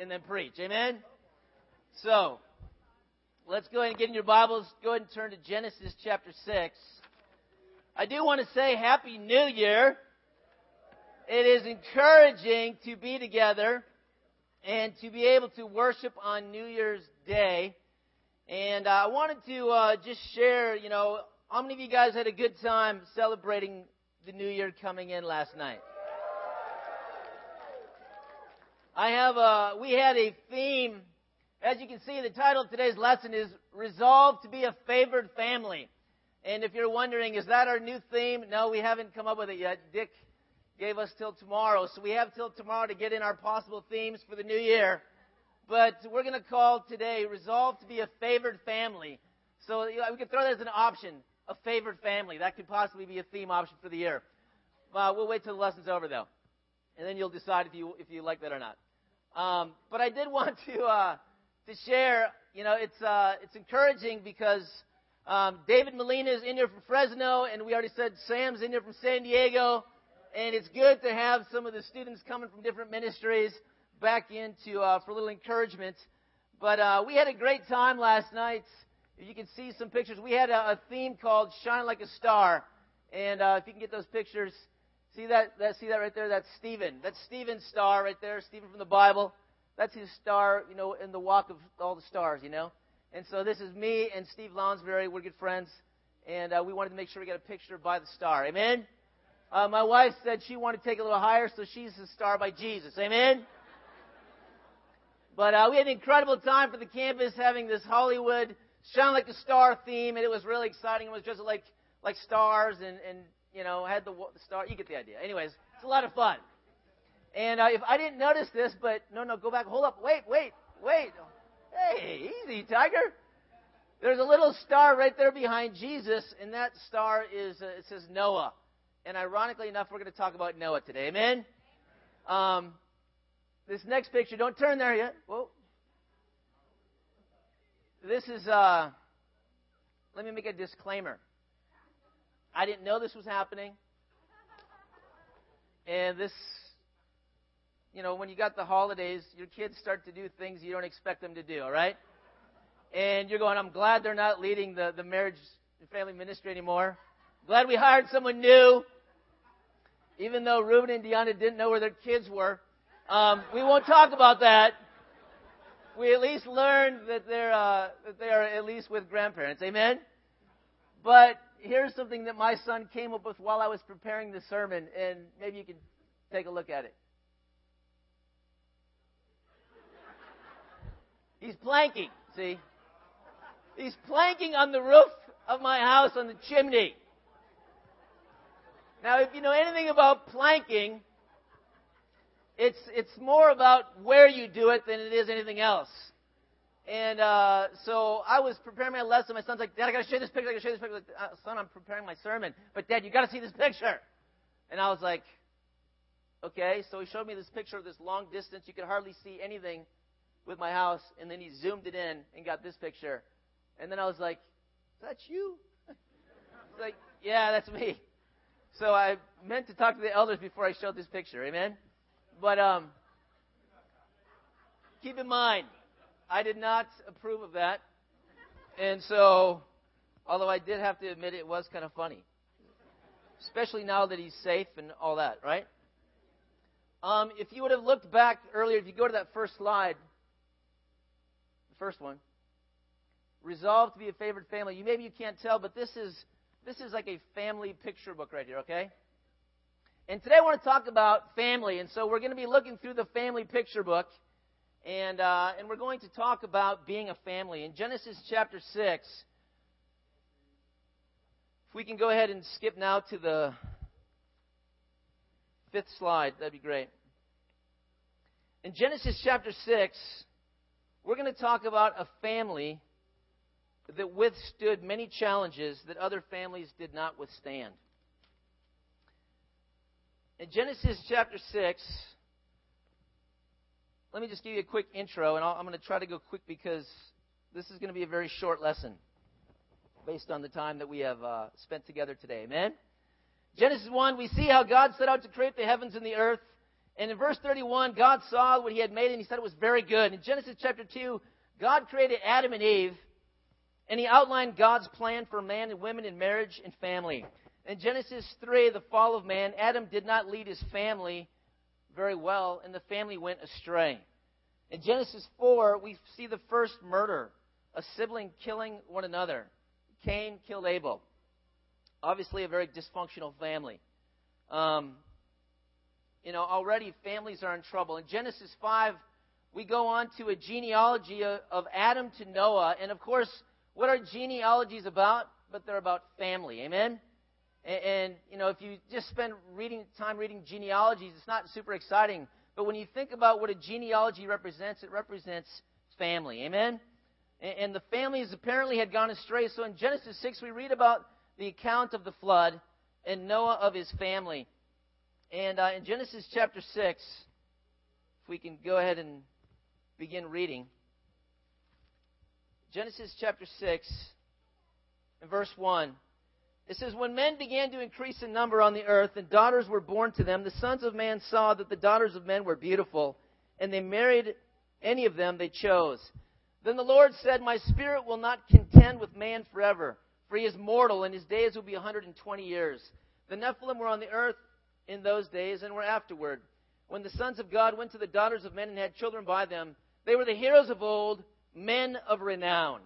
and then preach. Amen? So, let's go ahead and get in your Bibles. Go ahead and turn to Genesis chapter 6. I do want to say Happy New Year. It is encouraging to be together and to be able to worship on New Year's Day. And uh, I wanted to uh, just share, you know, how many of you guys had a good time celebrating the New Year coming in last night? I have a, we had a theme. As you can see, the title of today's lesson is Resolve to be a Favored Family. And if you're wondering, is that our new theme? No, we haven't come up with it yet. Dick gave us till tomorrow. So we have till tomorrow to get in our possible themes for the new year. But we're going to call today Resolve to be a Favored Family. So we could throw that as an option, a favored family. That could possibly be a theme option for the year. Uh, we'll wait till the lesson's over, though and then you'll decide if you if you like that or not. Um, but I did want to uh, to share. You know, it's uh, it's encouraging because um, David Molina is in here from Fresno, and we already said Sam's in here from San Diego, and it's good to have some of the students coming from different ministries back into uh, for a little encouragement. But uh, we had a great time last night. You can see some pictures. We had a, a theme called "Shine Like a Star," and uh, if you can get those pictures. See that, that? See that right there? That's Stephen. That's Stephen's star right there. Stephen from the Bible. That's his star, you know, in the walk of all the stars, you know. And so this is me and Steve Lonsberry. We're good friends, and uh, we wanted to make sure we got a picture by the star. Amen. Uh, my wife said she wanted to take it a little higher, so she's the star by Jesus. Amen. But uh, we had an incredible time for the campus having this Hollywood shine like a star theme, and it was really exciting. It was just like like stars and, and you know, had the, the star. You get the idea. Anyways, it's a lot of fun. And uh, if I didn't notice this, but no, no, go back. Hold up. Wait, wait, wait. Hey, easy, Tiger. There's a little star right there behind Jesus, and that star is uh, it says Noah. And ironically enough, we're going to talk about Noah today. Amen. Um, this next picture, don't turn there yet. Whoa. This is. Uh, let me make a disclaimer. I didn't know this was happening. And this, you know, when you got the holidays, your kids start to do things you don't expect them to do, all right? And you're going, I'm glad they're not leading the, the marriage and family ministry anymore. Glad we hired someone new. Even though Ruben and Deanna didn't know where their kids were. Um, we won't talk about that. We at least learned that they're, uh, that they are at least with grandparents. Amen? But here's something that my son came up with while I was preparing the sermon, and maybe you can take a look at it. He's planking, see? He's planking on the roof of my house on the chimney. Now, if you know anything about planking, it's, it's more about where you do it than it is anything else. And uh, so I was preparing my lesson. My son's like, Dad, I got to show this picture. I got to show this picture. Like, uh, Son, I'm preparing my sermon. But Dad, you got to see this picture. And I was like, okay. So he showed me this picture of this long distance. You could hardly see anything with my house. And then he zoomed it in and got this picture. And then I was like, is that you? He's like, yeah, that's me. So I meant to talk to the elders before I showed this picture. Amen. But um, keep in mind, I did not approve of that. And so, although I did have to admit it was kind of funny. Especially now that he's safe and all that, right? Um, if you would have looked back earlier, if you go to that first slide, the first one, resolve to be a favored family. You maybe you can't tell, but this is this is like a family picture book right here, okay? And today I want to talk about family, and so we're going to be looking through the family picture book. And, uh, and we're going to talk about being a family. In Genesis chapter 6, if we can go ahead and skip now to the fifth slide, that'd be great. In Genesis chapter 6, we're going to talk about a family that withstood many challenges that other families did not withstand. In Genesis chapter 6, let me just give you a quick intro, and i am going to try to go quick because this is going to be a very short lesson based on the time that we have uh, spent together today. Amen? Genesis 1, we see how God set out to create the heavens and the earth, And in verse 31, God saw what he had made and he said it was very good. In Genesis chapter 2, God created Adam and Eve and he outlined God's plan for man and women in marriage and family. In Genesis 3, the fall of man, Adam did not lead his family very well and the family went astray. In Genesis 4, we see the first murder, a sibling killing one another. Cain killed Abel. Obviously, a very dysfunctional family. Um, you know, already families are in trouble. In Genesis 5, we go on to a genealogy of, of Adam to Noah. And of course, what are genealogies about? But they're about family. Amen? And, and, you know, if you just spend reading time reading genealogies, it's not super exciting. But when you think about what a genealogy represents, it represents family. Amen? And, and the families apparently had gone astray. So in Genesis 6, we read about the account of the flood and Noah of his family. And uh, in Genesis chapter 6, if we can go ahead and begin reading. Genesis chapter 6 and verse 1. It says, When men began to increase in number on the earth and daughters were born to them, the sons of man saw that the daughters of men were beautiful, and they married any of them they chose. Then the Lord said, My spirit will not contend with man forever, for he is mortal, and his days will be a 120 years. The Nephilim were on the earth in those days and were afterward. When the sons of God went to the daughters of men and had children by them, they were the heroes of old, men of renown.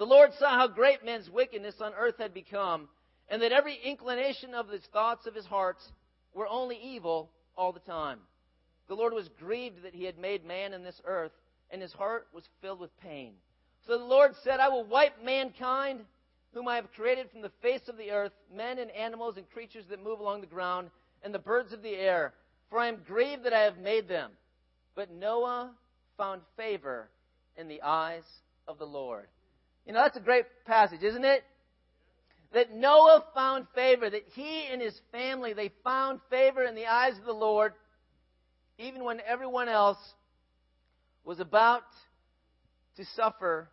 The Lord saw how great men's wickedness on earth had become, and that every inclination of the thoughts of his heart were only evil all the time. The Lord was grieved that he had made man in this earth, and his heart was filled with pain. So the Lord said, I will wipe mankind whom I have created from the face of the earth, men and animals and creatures that move along the ground, and the birds of the air, for I am grieved that I have made them. But Noah found favor in the eyes of the Lord. You know, that's a great passage, isn't it? That Noah found favor, that he and his family, they found favor in the eyes of the Lord, even when everyone else was about to suffer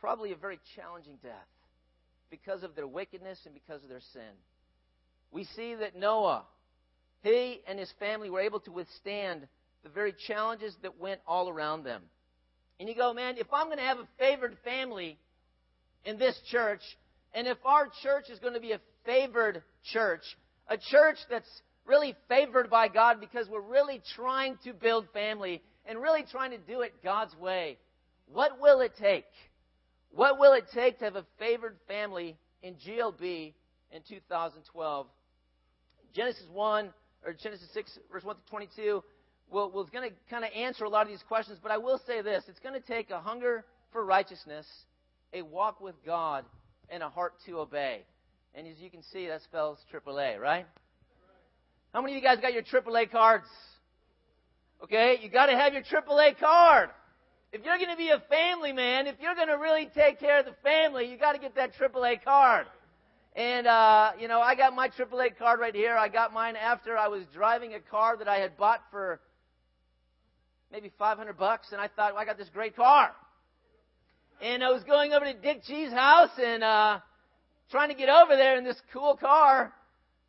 probably a very challenging death because of their wickedness and because of their sin. We see that Noah, he and his family were able to withstand the very challenges that went all around them. And you go, man, if I'm going to have a favored family in this church, and if our church is going to be a favored church, a church that's really favored by God because we're really trying to build family and really trying to do it God's way, what will it take? What will it take to have a favored family in GLB in 2012? Genesis 1, or Genesis 6, verse 1 to 22, will, will going to kind of answer a lot of these questions, but I will say this it's going to take a hunger for righteousness, a walk with God, and a heart to obey. And as you can see, that spells AAA, right? How many of you guys got your AAA cards? Okay, you got to have your AAA card if you're going to be a family man, if you're going to really take care of the family, you got to get that AAA card. And uh, you know, I got my AAA card right here. I got mine after I was driving a car that I had bought for maybe 500 bucks, and I thought, well, I got this great car. And I was going over to Dick G's house and uh, trying to get over there in this cool car.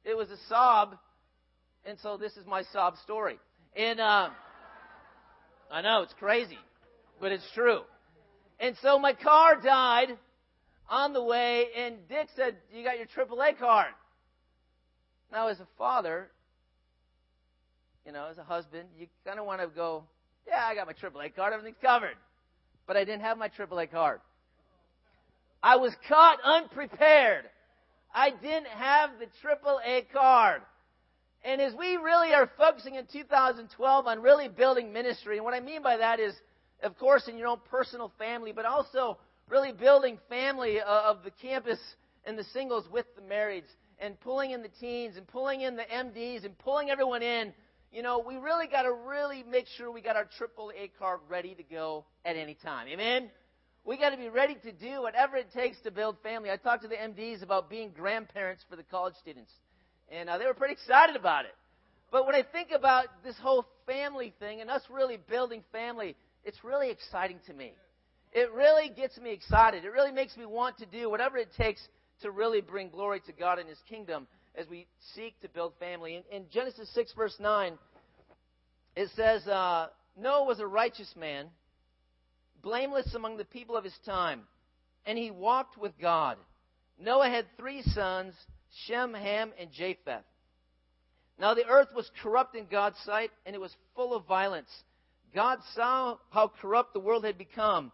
It was a Saab, and so this is my sob story. And uh, I know it's crazy but it's true. And so my car died on the way, and Dick said, You got your AAA card. Now, as a father, you know, as a husband, you kind of want to go, Yeah, I got my AAA card, everything's covered. But I didn't have my AAA card. I was caught unprepared. I didn't have the AAA card. And as we really are focusing in 2012 on really building ministry, and what I mean by that is of course, in your own personal family, but also really building family uh, of the campus and the singles with the marrieds and pulling in the teens and pulling in the MDs and pulling everyone in. You know, we really got to really make sure we got our triple A card ready to go at any time. Amen? We got to be ready to do whatever it takes to build family. I talked to the MDs about being grandparents for the college students, and uh, they were pretty excited about it. But when I think about this whole family thing and us really building family, it's really exciting to me. It really gets me excited. It really makes me want to do whatever it takes to really bring glory to God and His kingdom. As we seek to build family. In, in Genesis 6, verse 9, it says, uh, Noah was a righteous man, blameless among the people of his time, and he walked with God. Noah had three sons, Shem, Ham, and Japheth. Now the earth was corrupt in God's sight, and it was full of violence. God saw how corrupt the world had become,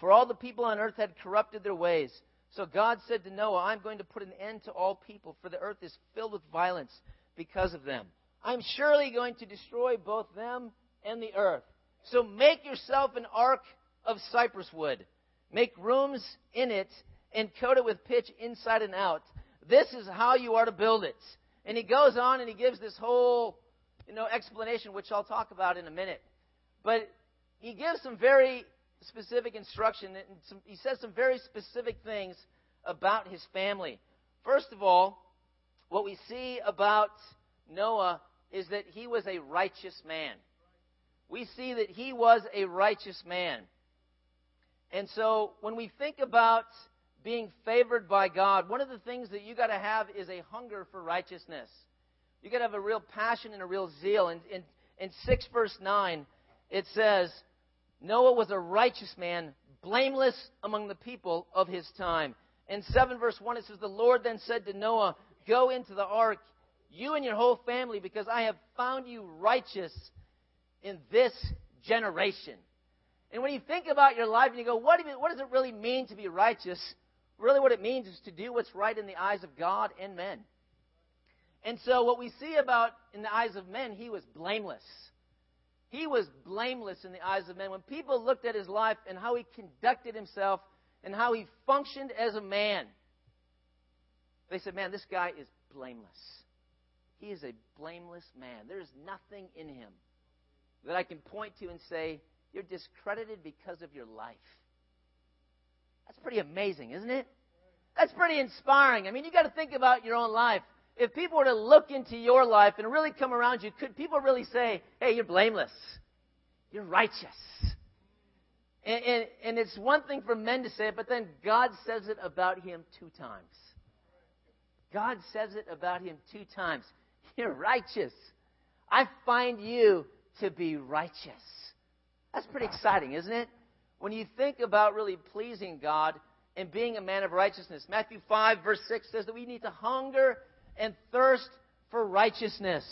for all the people on earth had corrupted their ways. So God said to Noah, I'm going to put an end to all people, for the earth is filled with violence because of them. I'm surely going to destroy both them and the earth. So make yourself an ark of cypress wood. Make rooms in it and coat it with pitch inside and out. This is how you are to build it. And he goes on and he gives this whole, you know, explanation, which I'll talk about in a minute. But he gives some very specific instruction, and some, he says some very specific things about his family. First of all, what we see about Noah is that he was a righteous man. We see that he was a righteous man. And so when we think about being favored by God, one of the things that you got to have is a hunger for righteousness. You got to have a real passion and a real zeal. And in, in 6 verse 9, it says, Noah was a righteous man, blameless among the people of his time. In 7 verse 1, it says, The Lord then said to Noah, Go into the ark, you and your whole family, because I have found you righteous in this generation. And when you think about your life and you go, what, you, what does it really mean to be righteous? Really, what it means is to do what's right in the eyes of God and men. And so, what we see about in the eyes of men, he was blameless. He was blameless in the eyes of men. When people looked at his life and how he conducted himself and how he functioned as a man, they said, Man, this guy is blameless. He is a blameless man. There is nothing in him that I can point to and say, You're discredited because of your life. That's pretty amazing, isn't it? That's pretty inspiring. I mean, you've got to think about your own life. If people were to look into your life and really come around you, could people really say, hey, you're blameless? You're righteous. And, and, and it's one thing for men to say it, but then God says it about him two times. God says it about him two times. You're righteous. I find you to be righteous. That's pretty exciting, isn't it? When you think about really pleasing God and being a man of righteousness, Matthew 5, verse 6 says that we need to hunger and thirst for righteousness.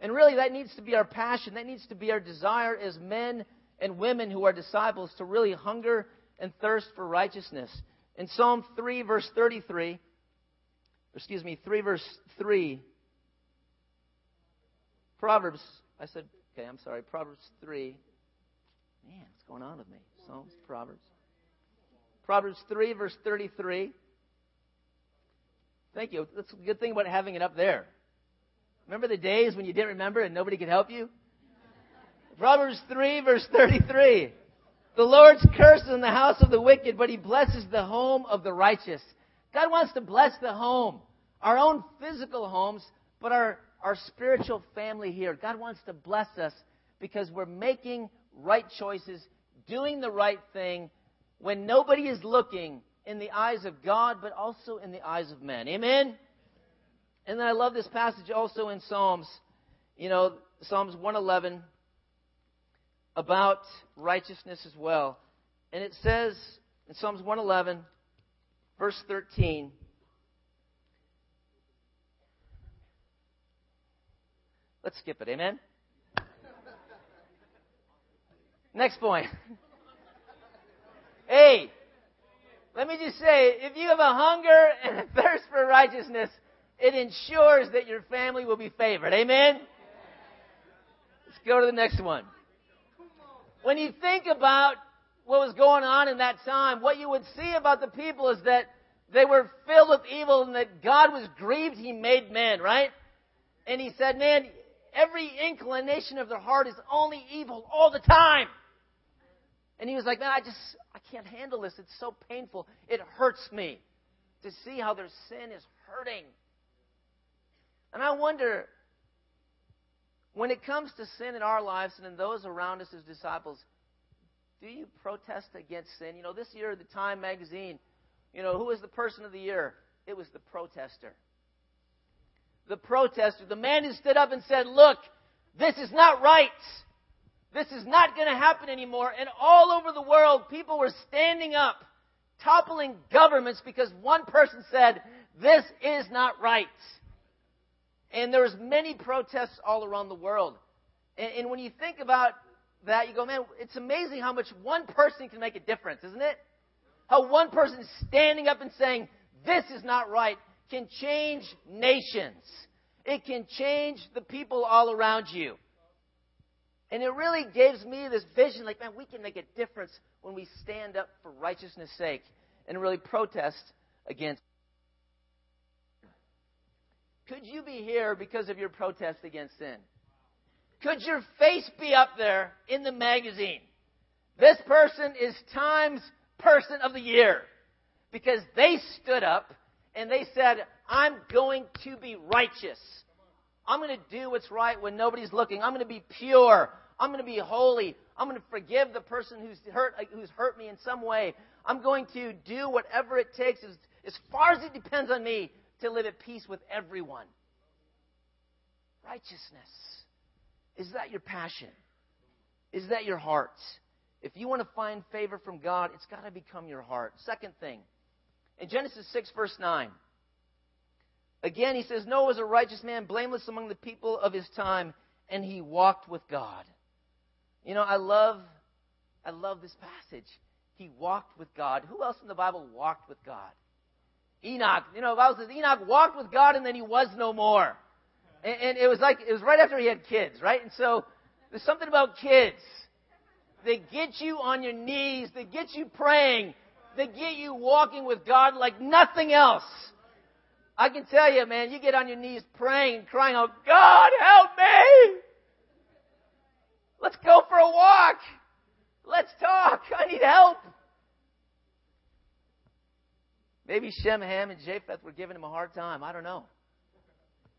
And really, that needs to be our passion. That needs to be our desire as men and women who are disciples to really hunger and thirst for righteousness. In Psalm 3, verse 33, excuse me, 3, verse 3, Proverbs, I said, okay, I'm sorry, Proverbs 3. Man, what's going on with me? Psalms, Proverbs. Proverbs 3, verse 33. Thank you. That's a good thing about having it up there. Remember the days when you didn't remember and nobody could help you? Proverbs 3, verse 33. The Lord's curse is in the house of the wicked, but he blesses the home of the righteous. God wants to bless the home, our own physical homes, but our, our spiritual family here. God wants to bless us because we're making right choices, doing the right thing when nobody is looking in the eyes of God, but also in the eyes of men. Amen? And then I love this passage also in Psalms, you know, Psalms 111 about righteousness as well. And it says in Psalms 111, verse 13, Let's skip it. Amen? Next point. hey, let me just say, if you have a hunger and a thirst for righteousness, it ensures that your family will be favored. Amen? Let's go to the next one. When you think about what was going on in that time, what you would see about the people is that they were filled with evil and that God was grieved he made man, right? And he said, man, every inclination of their heart is only evil all the time. And he was like, man, I just, I can't handle this. It's so painful. It hurts me to see how their sin is hurting. And I wonder, when it comes to sin in our lives and in those around us as disciples, do you protest against sin? You know, this year, the Time magazine, you know, who was the person of the year? It was the protester. the protester, the man who stood up and said, Look, this is not right. This is not going to happen anymore. And all over the world, people were standing up, toppling governments because one person said, This is not right. And there was many protests all around the world. And, and when you think about that, you go, man, it's amazing how much one person can make a difference, isn't it? How one person standing up and saying, this is not right, can change nations. It can change the people all around you. And it really gives me this vision like, man, we can make a difference when we stand up for righteousness' sake and really protest against. Could you be here because of your protest against sin? Could your face be up there in the magazine? This person is Times Person of the Year because they stood up and they said, I'm going to be righteous. I'm going to do what's right when nobody's looking. I'm going to be pure. I'm going to be holy. I'm going to forgive the person who's hurt, who's hurt me in some way. I'm going to do whatever it takes as, as far as it depends on me to live at peace with everyone. Righteousness. Is that your passion? Is that your heart? If you want to find favor from God, it's got to become your heart. Second thing, in Genesis 6, verse 9, again he says, Noah was a righteous man, blameless among the people of his time, and he walked with God. You know, I love, I love this passage. He walked with God. Who else in the Bible walked with God? Enoch. You know, the Bible says Enoch walked with God and then he was no more. And, and it was like, it was right after he had kids, right? And so there's something about kids. They get you on your knees. They get you praying. They get you walking with God like nothing else. I can tell you, man, you get on your knees praying crying out, God, help me! Let's go for a walk. Let's talk. I need help. Maybe Shem, Ham, and Japheth were giving him a hard time. I don't know.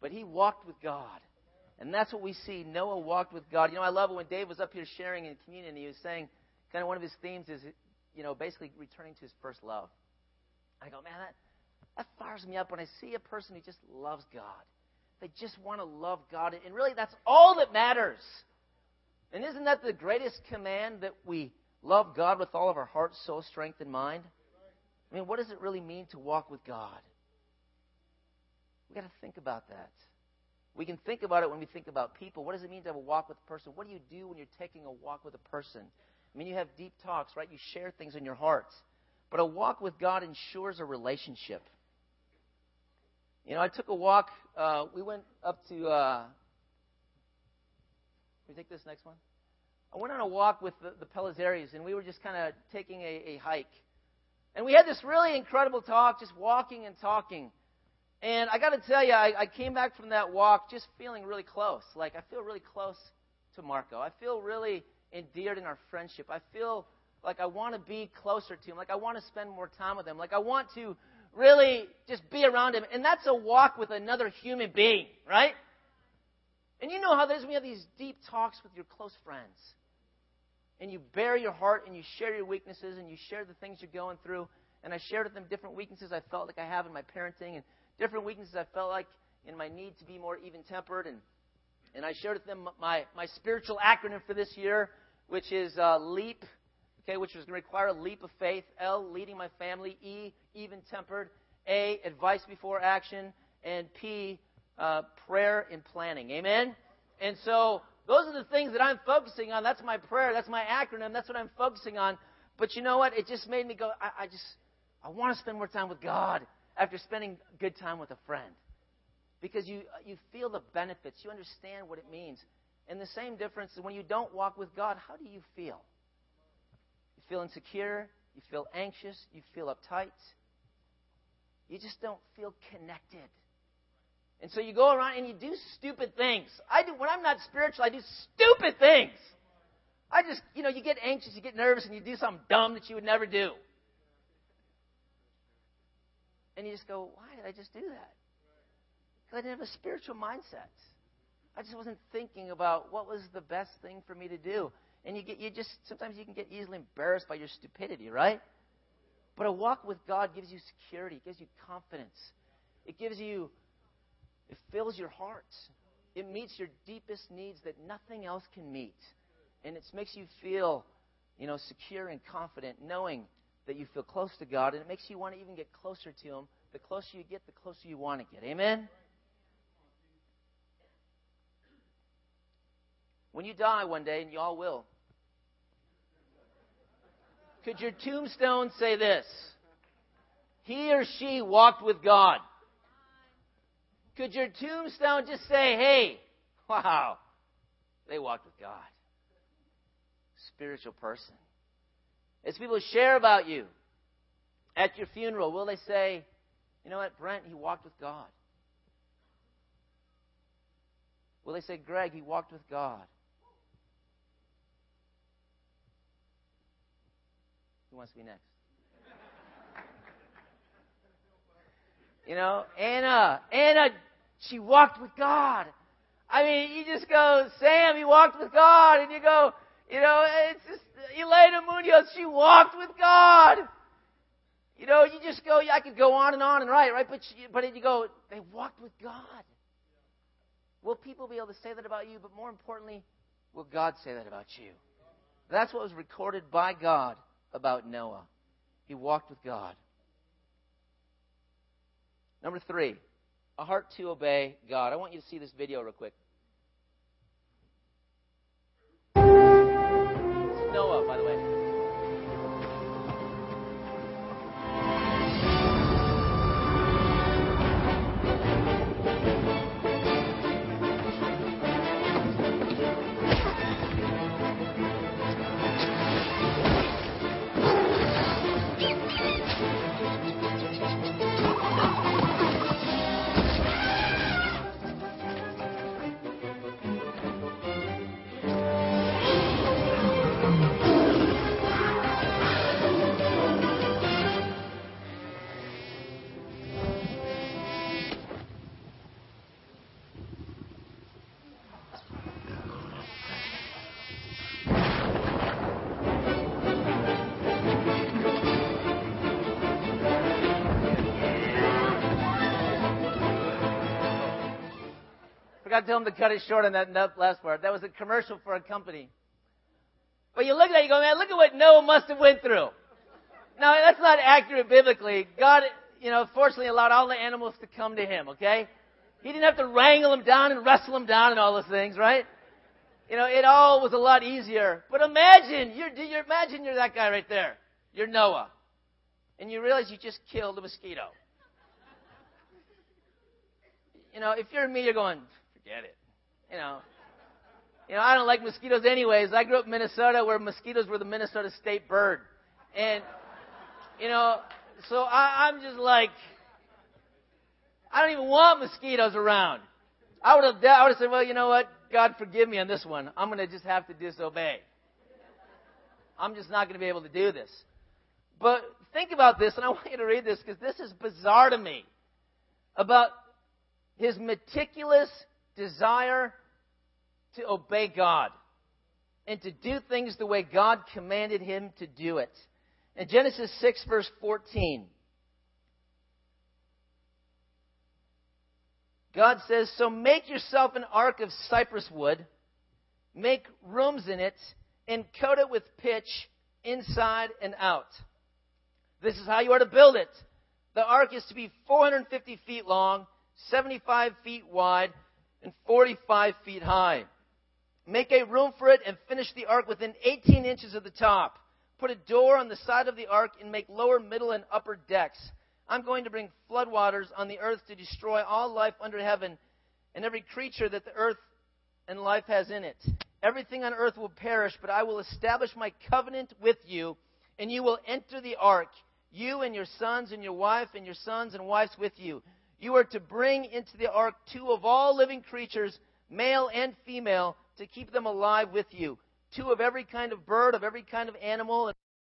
But he walked with God. And that's what we see. Noah walked with God. You know, I love it when Dave was up here sharing in communion. He was saying, kind of one of his themes is, you know, basically returning to his first love. I go, man, that, that fires me up when I see a person who just loves God. They just want to love God. And really, that's all that matters. And isn't that the greatest command that we love God with all of our heart, soul, strength, and mind? I mean, what does it really mean to walk with God? We've got to think about that. We can think about it when we think about people. What does it mean to have a walk with a person? What do you do when you're taking a walk with a person? I mean, you have deep talks, right? You share things in your hearts. But a walk with God ensures a relationship. You know, I took a walk. Uh, we went up to. Uh, we take this next one? I went on a walk with the, the Pelizzaris, and we were just kind of taking a, a hike. And we had this really incredible talk, just walking and talking. And I got to tell you, I, I came back from that walk just feeling really close. Like, I feel really close to Marco. I feel really endeared in our friendship. I feel like I want to be closer to him. Like, I want to spend more time with him. Like, I want to really just be around him. And that's a walk with another human being, right? And you know how there's when you have these deep talks with your close friends. And you bare your heart and you share your weaknesses and you share the things you're going through. And I shared with them different weaknesses I felt like I have in my parenting and different weaknesses I felt like in my need to be more even tempered. And, and I shared with them my, my spiritual acronym for this year, which is uh, LEAP, okay, which was going to require a leap of faith. L, leading my family. E, even tempered. A, advice before action. And P, uh, prayer and planning. Amen? And so those are the things that I'm focusing on. That's my prayer. That's my acronym. That's what I'm focusing on. But you know what? It just made me go, I, I just, I want to spend more time with God after spending good time with a friend. Because you, you feel the benefits, you understand what it means. And the same difference is when you don't walk with God, how do you feel? You feel insecure, you feel anxious, you feel uptight. You just don't feel connected. And so you go around and you do stupid things. I do when I'm not spiritual, I do stupid things. I just, you know, you get anxious, you get nervous, and you do something dumb that you would never do. And you just go, why did I just do that? Because I didn't have a spiritual mindset. I just wasn't thinking about what was the best thing for me to do. And you get you just sometimes you can get easily embarrassed by your stupidity, right? But a walk with God gives you security, it gives you confidence. It gives you It fills your heart. It meets your deepest needs that nothing else can meet. And it makes you feel, you know, secure and confident knowing that you feel close to God. And it makes you want to even get closer to Him. The closer you get, the closer you want to get. Amen? When you die one day, and you all will, could your tombstone say this? He or she walked with God. Could your tombstone just say, hey, wow, they walked with God? Spiritual person. As people share about you at your funeral, will they say, you know what, Brent, he walked with God? Will they say, Greg, he walked with God? Who wants to be next? You know, Anna, Anna, she walked with God. I mean, you just go, Sam, he walked with God, and you go, you know, it's just Elena Munoz, she walked with God. You know, you just go, I could go on and on and right, right? But you, but you go, they walked with God. Will people be able to say that about you? But more importantly, will God say that about you? That's what was recorded by God about Noah. He walked with God. Number three, a heart to obey God. I want you to see this video real quick. Forgot to tell him to cut it short on that last part. That was a commercial for a company. But you look at that, you go, man, look at what Noah must have went through. Now, that's not accurate biblically. God, you know, fortunately allowed all the animals to come to him, okay? He didn't have to wrangle them down and wrestle them down and all those things, right? You know, it all was a lot easier. But imagine, you're, you're, imagine you're that guy right there. You're Noah. And you realize you just killed a mosquito. You know, if you're me, you're going, forget it. You know, you know, I don't like mosquitoes anyways. I grew up in Minnesota where mosquitoes were the Minnesota state bird. And, you know, so I, I'm just like, I don't even want mosquitoes around. I would have, I would have said, well, you know what? God forgive me on this one. I'm going to just have to disobey. I'm just not going to be able to do this. But think about this, and I want you to read this because this is bizarre to me. About his meticulous desire to obey God and to do things the way God commanded him to do it. In Genesis 6, verse 14, God says, So make yourself an ark of cypress wood, make rooms in it, and coat it with pitch inside and out. This is how you are to build it. The ark is to be 450 feet long, 75 feet wide, and 45 feet high. Make a room for it and finish the ark within 18 inches of the top. Put a door on the side of the ark and make lower, middle, and upper decks. I'm going to bring floodwaters on the earth to destroy all life under heaven and every creature that the earth and life has in it. Everything on earth will perish, but I will establish my covenant with you, and you will enter the ark, you and your sons and your wife and your sons and wives with you. You are to bring into the ark two of all living creatures, male and female, to keep them alive with you. Two of every kind of bird, of every kind of animal, and